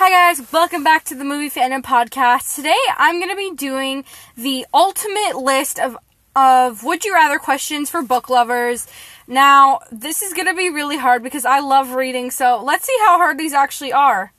Hi guys, welcome back to the Movie Fandom Podcast. Today I'm going to be doing the ultimate list of of would you rather questions for book lovers. Now, this is going to be really hard because I love reading, so let's see how hard these actually are.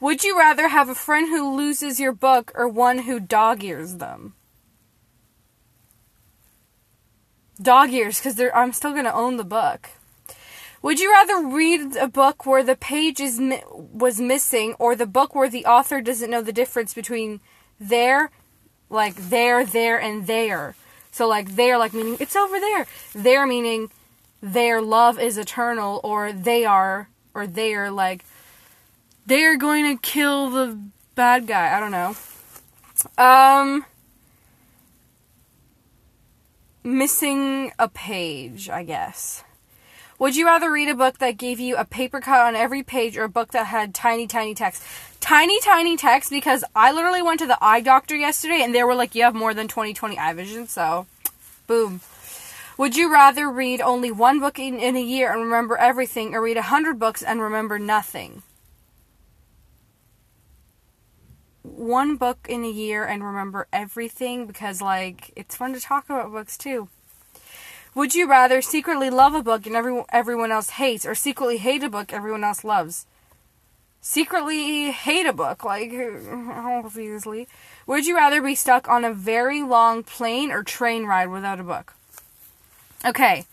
Would you rather have a friend who loses your book or one who dog ears them? Dog ears, because I'm still going to own the book. Would you rather read a book where the page is mi- was missing or the book where the author doesn't know the difference between there, like there, there, and there? So like there, like meaning it's over there. There meaning their love is eternal, or they are, or they are like they are going to kill the bad guy. I don't know. Um, missing a page, I guess. Would you rather read a book that gave you a paper cut on every page or a book that had tiny, tiny text? Tiny, tiny text because I literally went to the eye doctor yesterday and they were like, you have more than 20/20 eye vision, so boom. Would you rather read only one book in, in a year and remember everything or read a hundred books and remember nothing? One book in a year and remember everything because, like, it's fun to talk about books too. Would you rather secretly love a book and every, everyone else hates, or secretly hate a book everyone else loves? Secretly hate a book, like, obviously. Would you rather be stuck on a very long plane or train ride without a book? Okay,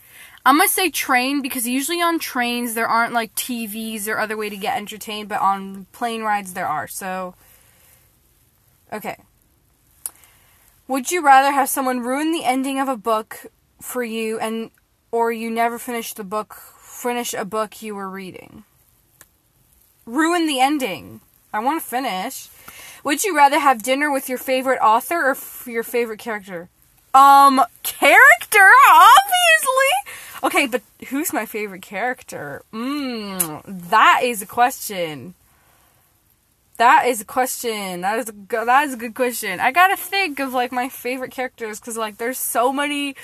I'm gonna say train because usually on trains there aren't like TVs or other way to get entertained, but on plane rides there are. So, okay. Would you rather have someone ruin the ending of a book for you and or you never finish the book finish a book you were reading. Ruin the ending. I want to finish. Would you rather have dinner with your favorite author or f- your favorite character? Um, character, obviously. Okay, but who's my favorite character? Mmm, that is a question. That is a question. That is a that is a good question. I gotta think of like my favorite characters because like there's so many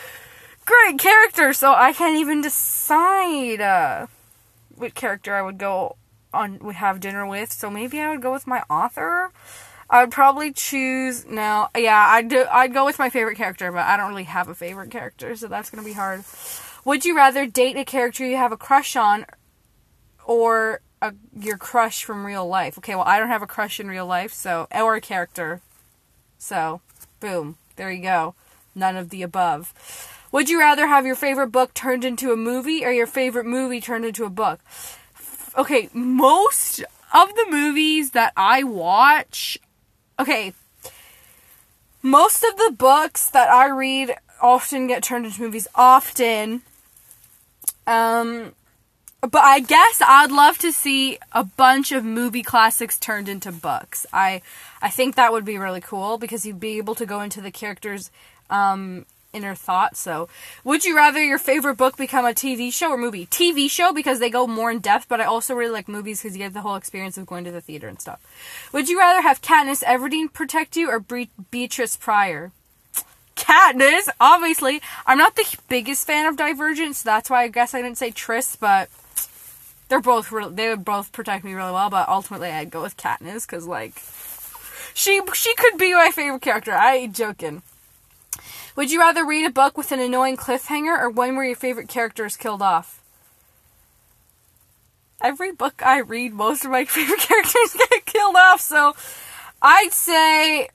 great character, so I can't even decide uh, what character I would go on would have dinner with. So maybe I would go with my author. I would probably choose no, yeah, I'd do, I'd go with my favorite character, but I don't really have a favorite character, so that's gonna be hard. Would you rather date a character you have a crush on, or a, your crush from real life? Okay, well I don't have a crush in real life, so or a character, so boom, there you go. None of the above. Would you rather have your favorite book turned into a movie or your favorite movie turned into a book? Okay, most of the movies that I watch, okay, most of the books that I read often get turned into movies. Often. Um, but I guess I'd love to see a bunch of movie classics turned into books. I I think that would be really cool because you'd be able to go into the characters um, inner thoughts. So, would you rather your favorite book become a TV show or movie? TV show because they go more in depth, but I also really like movies because you get the whole experience of going to the theater and stuff. Would you rather have Katniss Everdeen protect you or Bre- Beatrice Prior? Katniss, obviously. I'm not the biggest fan of Divergent, so that's why I guess I didn't say Tris, but they're both re- they would both protect me really well. But ultimately, I'd go with Katniss because like she she could be my favorite character. I ain't joking. Would you rather read a book with an annoying cliffhanger or one where your favorite character is killed off? Every book I read, most of my favorite characters get killed off, so I'd say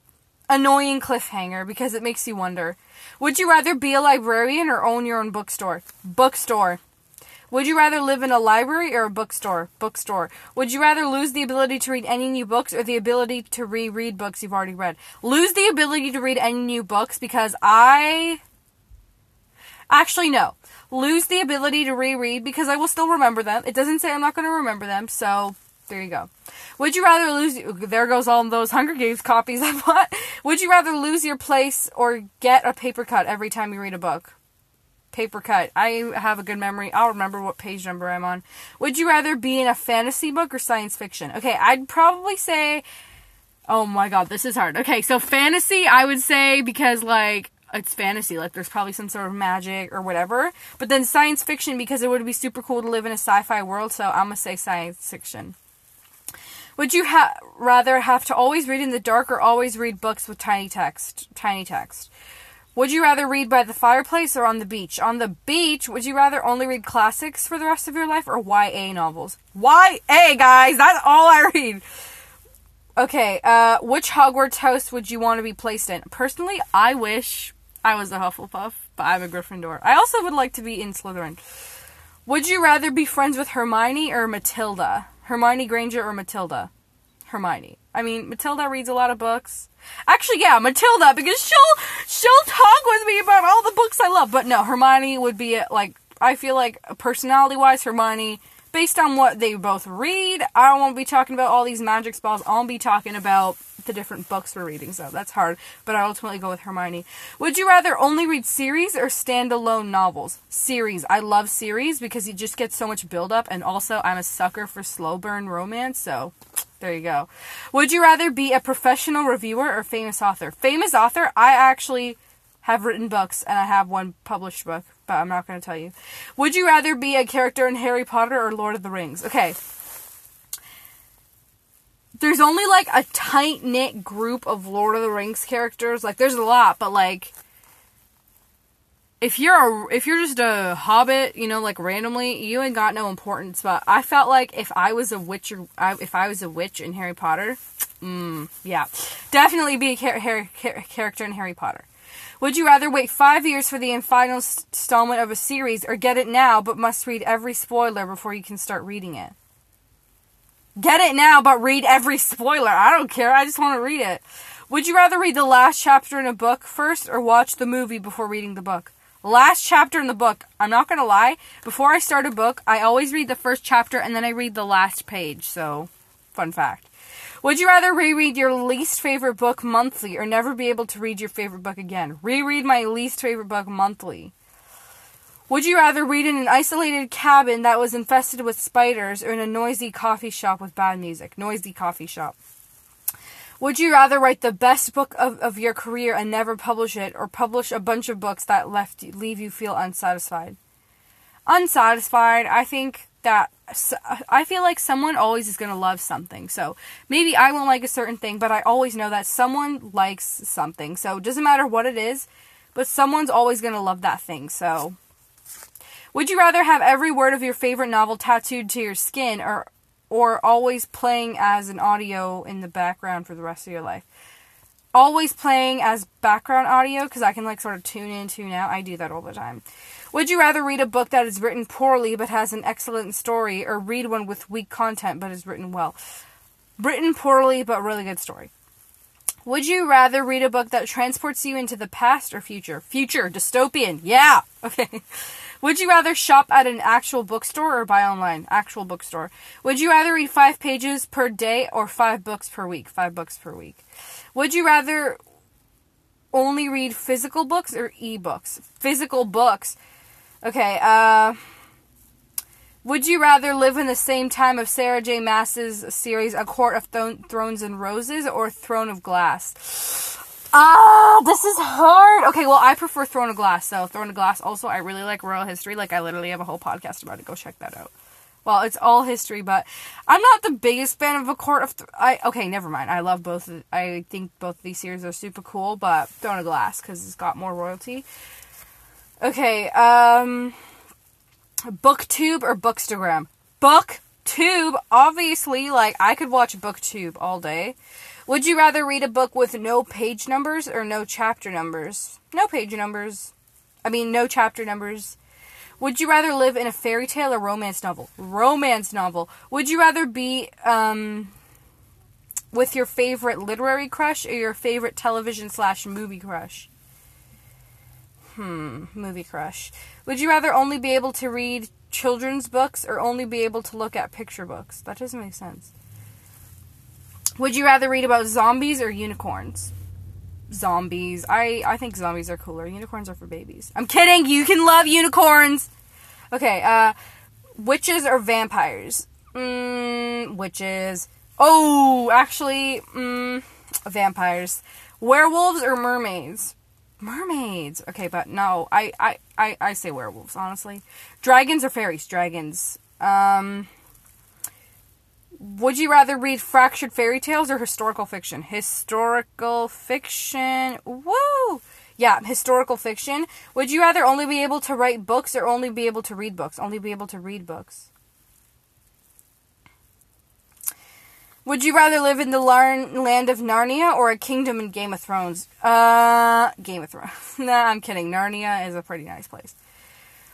annoying cliffhanger because it makes you wonder. Would you rather be a librarian or own your own bookstore? Bookstore. Would you rather live in a library or a bookstore? Bookstore. Would you rather lose the ability to read any new books or the ability to reread books you've already read? Lose the ability to read any new books because I. Actually, no. Lose the ability to reread because I will still remember them. It doesn't say I'm not going to remember them, so there you go. Would you rather lose? There goes all those Hunger Games copies I bought. Would you rather lose your place or get a paper cut every time you read a book? Paper cut. I have a good memory. I'll remember what page number I'm on. Would you rather be in a fantasy book or science fiction? Okay, I'd probably say Oh my god, this is hard. Okay, so fantasy I would say because like it's fantasy, like there's probably some sort of magic or whatever. But then science fiction because it would be super cool to live in a sci-fi world, so I'm going to say science fiction. Would you ha- rather have to always read in the dark or always read books with tiny text? Tiny text. Would you rather read by the fireplace or on the beach? On the beach, would you rather only read classics for the rest of your life or YA novels? YA, guys, that's all I read. Okay, uh, which Hogwarts house would you want to be placed in? Personally, I wish I was a Hufflepuff, but I'm a Gryffindor. I also would like to be in Slytherin. Would you rather be friends with Hermione or Matilda? Hermione Granger or Matilda? Hermione. I mean, Matilda reads a lot of books. Actually, yeah, Matilda because she'll she'll talk with me about all the books I love. But no, Hermione would be like I feel like personality wise, Hermione. Based on what they both read, I won't be talking about all these magic spells. I'll be talking about the different books we're reading, so that's hard. But I ultimately go with Hermione. Would you rather only read series or standalone novels? Series. I love series because you just get so much build up, and also I'm a sucker for slow burn romance, so there you go. Would you rather be a professional reviewer or famous author? Famous author, I actually have written books and I have one published book, but I'm not going to tell you. Would you rather be a character in Harry Potter or Lord of the Rings? Okay. There's only like a tight knit group of Lord of the Rings characters. Like there's a lot, but like if you're a if you're just a hobbit, you know, like randomly, you ain't got no importance. But I felt like if I was a witch, or if I was a witch in Harry Potter, mm, yeah, definitely be a char- char- character in Harry Potter. Would you rather wait five years for the final installment of a series, or get it now but must read every spoiler before you can start reading it? Get it now, but read every spoiler. I don't care. I just want to read it. Would you rather read the last chapter in a book first, or watch the movie before reading the book? Last chapter in the book. I'm not gonna lie. Before I start a book, I always read the first chapter and then I read the last page. So, fun fact. Would you rather reread your least favorite book monthly or never be able to read your favorite book again? Reread my least favorite book monthly. Would you rather read in an isolated cabin that was infested with spiders or in a noisy coffee shop with bad music? Noisy coffee shop. Would you rather write the best book of, of your career and never publish it, or publish a bunch of books that left leave you feel unsatisfied? Unsatisfied, I think that I feel like someone always is going to love something. So maybe I won't like a certain thing, but I always know that someone likes something. So it doesn't matter what it is, but someone's always going to love that thing. So would you rather have every word of your favorite novel tattooed to your skin or or always playing as an audio in the background for the rest of your life. Always playing as background audio because I can like sort of tune in, tune out. I do that all the time. Would you rather read a book that is written poorly but has an excellent story or read one with weak content but is written well? Written poorly but really good story. Would you rather read a book that transports you into the past or future? Future, dystopian. Yeah. Okay. Would you rather shop at an actual bookstore or buy online? Actual bookstore. Would you rather read five pages per day or five books per week? Five books per week. Would you rather only read physical books or e-books? Physical books. Okay, uh would you rather live in the same time of Sarah J. Maas's series A Court of Thrones and Roses or Throne of Glass? Ah, this is hard. Okay, well, I prefer Throne of Glass. So, Throne of Glass. Also, I really like royal history. Like, I literally have a whole podcast about it. Go check that out. Well, it's all history, but I'm not the biggest fan of A Court of. Th- I okay, never mind. I love both. Of, I think both of these series are super cool, but Throne of Glass because it's got more royalty. Okay, um, BookTube or Bookstagram? BookTube. Obviously, like I could watch BookTube all day. Would you rather read a book with no page numbers or no chapter numbers? No page numbers. I mean, no chapter numbers. Would you rather live in a fairy tale or romance novel? Romance novel. Would you rather be um, with your favorite literary crush or your favorite television slash movie crush? Hmm, movie crush. Would you rather only be able to read children's books or only be able to look at picture books? That doesn't make sense. Would you rather read about zombies or unicorns? Zombies. I, I think zombies are cooler. Unicorns are for babies. I'm kidding. You can love unicorns. Okay, uh, witches or vampires? Mmm, witches. Oh, actually, mmm, vampires. Werewolves or mermaids? Mermaids. Okay, but no, I, I, I, I say werewolves, honestly. Dragons or fairies? Dragons. Um, Would you rather read fractured fairy tales or historical fiction? Historical fiction. Woo! Yeah, historical fiction. Would you rather only be able to write books or only be able to read books? Only be able to read books. Would you rather live in the land of Narnia or a kingdom in Game of Thrones? Uh, Game of Thrones. nah, I'm kidding. Narnia is a pretty nice place.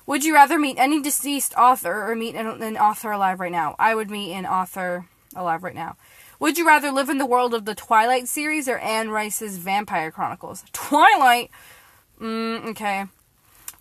Would you rather meet any deceased author or meet an, an author alive right now? I would meet an author alive right now. Would you rather live in the world of the Twilight series or Anne Rice's Vampire Chronicles? Twilight? Mm, okay.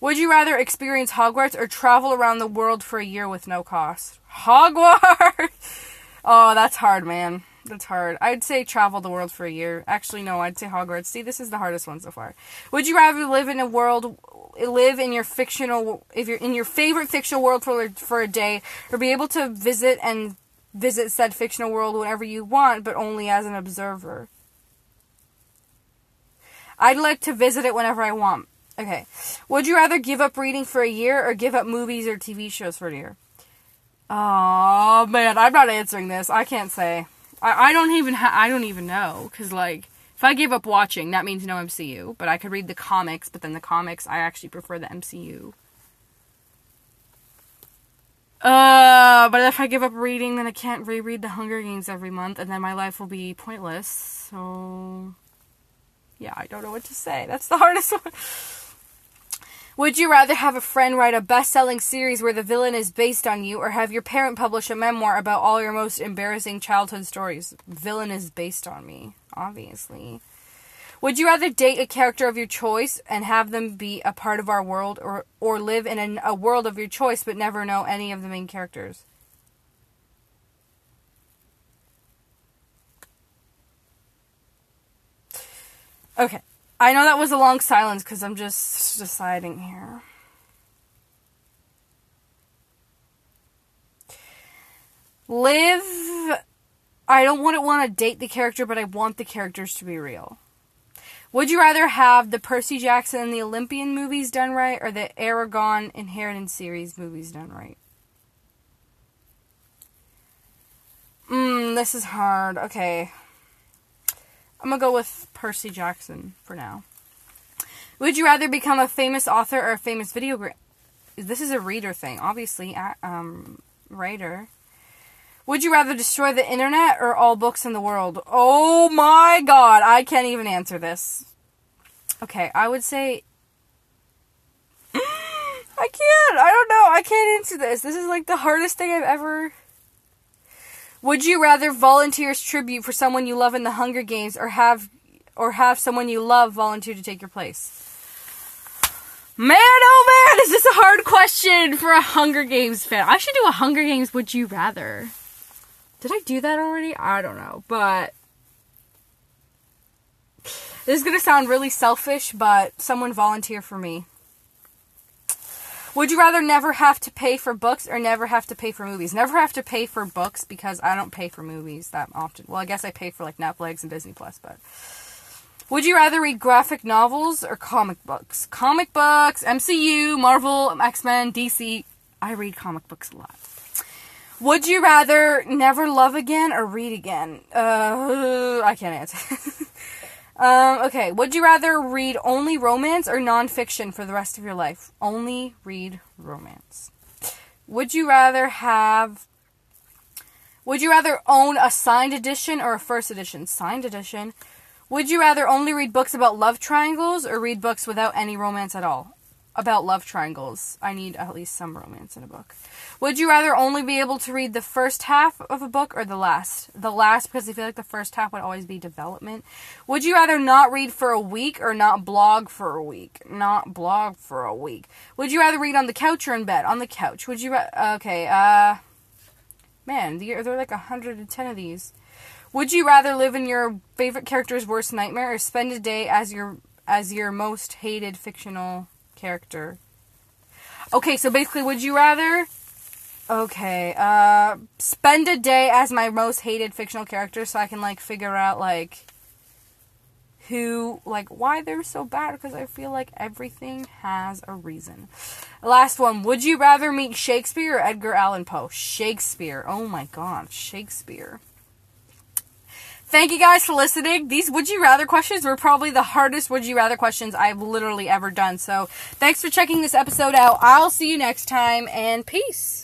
Would you rather experience Hogwarts or travel around the world for a year with no cost? Hogwarts! Oh, that's hard, man. That's hard. I'd say travel the world for a year. Actually, no, I'd say Hogwarts. See, this is the hardest one so far. Would you rather live in a world, live in your fictional, if you're in your favorite fictional world for for a day, or be able to visit and visit said fictional world whenever you want, but only as an observer? I'd like to visit it whenever I want. Okay. Would you rather give up reading for a year or give up movies or TV shows for a year? Oh man, I'm not answering this. I can't say. I, I don't even ha- I don't even know because like if I gave up watching, that means no MCU. But I could read the comics, but then the comics I actually prefer the MCU. Uh, but if I give up reading, then I can't reread the Hunger Games every month, and then my life will be pointless. So, yeah, I don't know what to say. That's the hardest one. Would you rather have a friend write a best selling series where the villain is based on you, or have your parent publish a memoir about all your most embarrassing childhood stories? Villain is based on me, obviously. Would you rather date a character of your choice and have them be a part of our world, or, or live in a world of your choice but never know any of the main characters? Okay. I know that was a long silence because I'm just deciding here. Live. I don't want to want to date the character, but I want the characters to be real. Would you rather have the Percy Jackson and the Olympian movies done right, or the Eragon Inheritance series movies done right? Mmm, this is hard. Okay. I'm gonna go with Percy Jackson for now. Would you rather become a famous author or a famous video? Gra- this is a reader thing, obviously. Um, writer. Would you rather destroy the internet or all books in the world? Oh my god, I can't even answer this. Okay, I would say. I can't. I don't know. I can't answer this. This is like the hardest thing I've ever would you rather volunteer as tribute for someone you love in the Hunger Games or have or have someone you love volunteer to take your place? Man, oh man, is this a hard question for a Hunger Games fan? I should do a Hunger Games Would You Rather. Did I do that already? I don't know, but this is gonna sound really selfish, but someone volunteer for me. Would you rather never have to pay for books or never have to pay for movies? Never have to pay for books because I don't pay for movies that often. Well, I guess I pay for like Netflix and Disney Plus, but would you rather read graphic novels or comic books? Comic books, MCU, Marvel, X-Men, DC. I read comic books a lot. Would you rather never love again or read again? Uh, I can't answer. Um, okay, would you rather read only romance or nonfiction for the rest of your life? Only read romance. Would you rather have. Would you rather own a signed edition or a first edition? Signed edition. Would you rather only read books about love triangles or read books without any romance at all? about love triangles. I need at least some romance in a book. Would you rather only be able to read the first half of a book or the last? The last, because I feel like the first half would always be development. Would you rather not read for a week or not blog for a week? Not blog for a week. Would you rather read on the couch or in bed? On the couch. Would you ra- Okay, uh. Man, there are like 110 of these. Would you rather live in your favorite character's worst nightmare or spend a day as your as your most hated fictional character. Okay, so basically, would you rather? Okay, uh, spend a day as my most hated fictional character so I can, like, figure out, like. who like why they're so bad because I feel like everything has a reason. Last one, would you rather meet Shakespeare or Edgar Allan Poe? Shakespeare. Oh my god, Shakespeare. Thank you guys for listening. These would you rather questions were probably the hardest would you rather questions I've literally ever done. So, thanks for checking this episode out. I'll see you next time and peace.